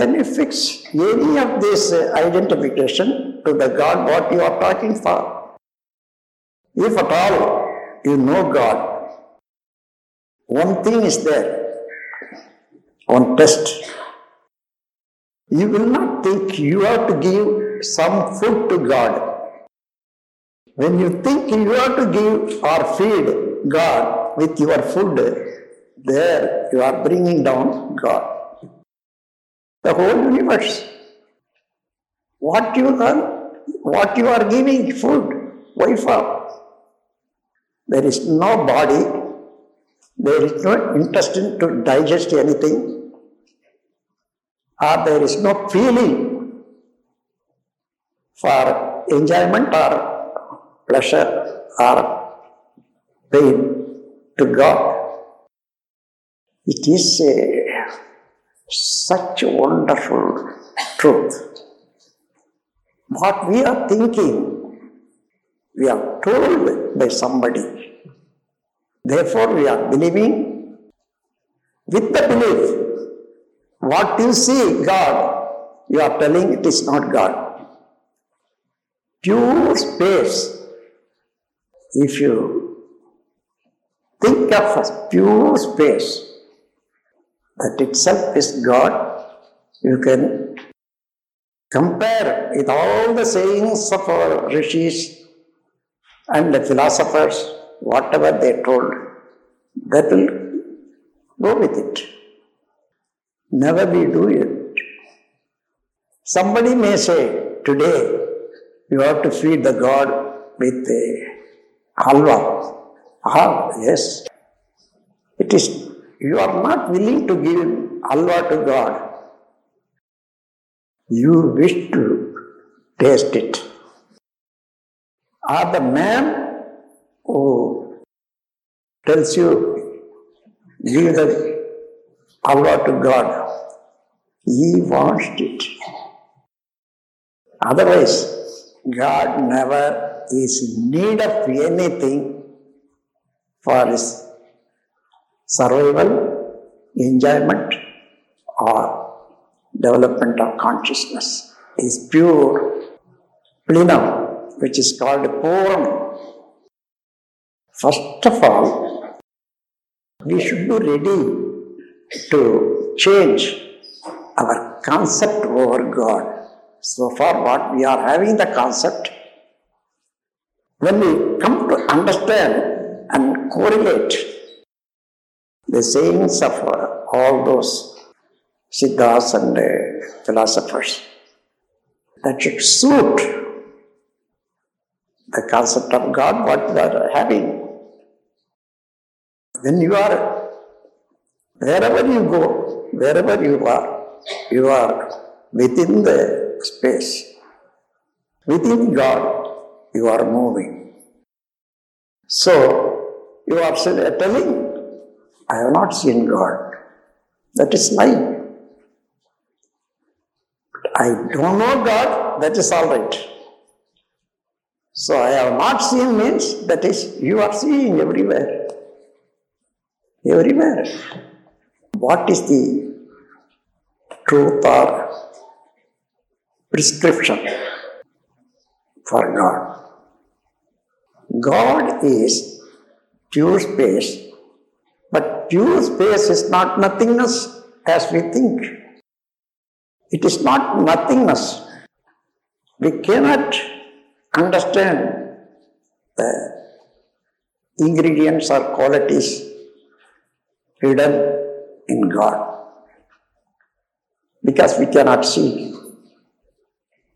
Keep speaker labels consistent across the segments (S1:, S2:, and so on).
S1: can you fix any of this uh, identification to the God what you are talking for? If at all you know God, one thing is there, one test. You will not think you have to give some food to God. When you think you have to give or feed God with your food, there you are bringing down God the whole universe. What you are, what you are giving food, why for? There is no body, there is no intestine to digest anything, or there is no feeling for enjoyment or pleasure or pain to God. It is a such wonderful truth. What we are thinking, we are told by somebody. Therefore, we are believing with the belief. What you see, God, you are telling it is not God. Pure space. If you think of a pure space, that itself is God. You can compare with all the sayings of our rishis and the philosophers, whatever they told, that will go with it. Never we do it. Somebody may say, today you have to feed the God with a halwa. Ah, yes. It is you are not willing to give halwa to God. You wish to taste it. Or the man who tells you, give the halwa to God, he wants it. Otherwise, God never is in need of anything for his survival, enjoyment, or development of consciousness is pure plenum, which is called Puram. First of all, we should be ready to change our concept over God. So far, what we are having the concept, when we come to understand and correlate the sayings of all those Siddhas and uh, philosophers that should suit the concept of God, what they are having. When you are, wherever you go, wherever you are, you are within the space. Within God, you are moving. So, you are telling I have not seen God. That is lying. I don't know God, that is all right. So I have not seen means that is you are seeing everywhere. Everywhere. What is the truth or prescription for God? God is pure space pure space is not nothingness as we think. It is not nothingness. We cannot understand the ingredients or qualities hidden in God because we cannot see.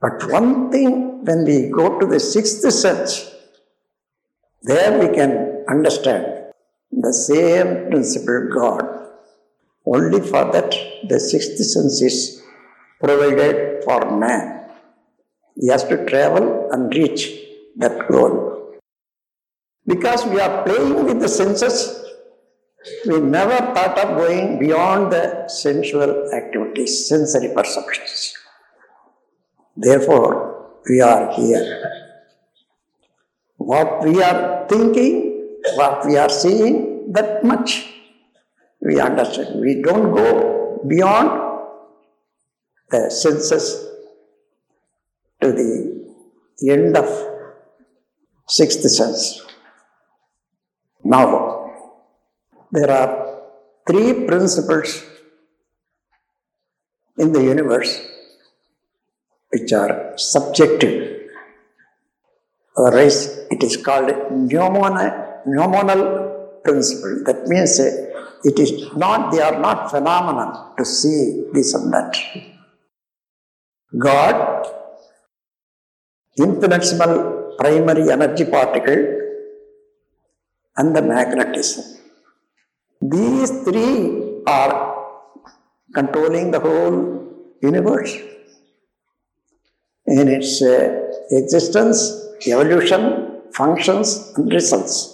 S1: But one thing, when we go to the sixth sense, there we can understand the same principle God. Only for that the sixth sense is provided for man. He has to travel and reach that goal. Because we are playing with the senses, we never thought of going beyond the sensual activities, sensory perceptions. Therefore, we are here. What we are thinking what we are seeing, that much we understand. We don't go beyond the senses to the end of sixth sense. Now, there are three principles in the universe which are subjective. Otherwise, it is called noumena, noumenal principle. That means uh, it is not, they are not phenomenon to see this and that. God, infinitesimal primary energy particle, and the magnetism. These three are controlling the whole universe in its uh, existence, evolution, functions, and results.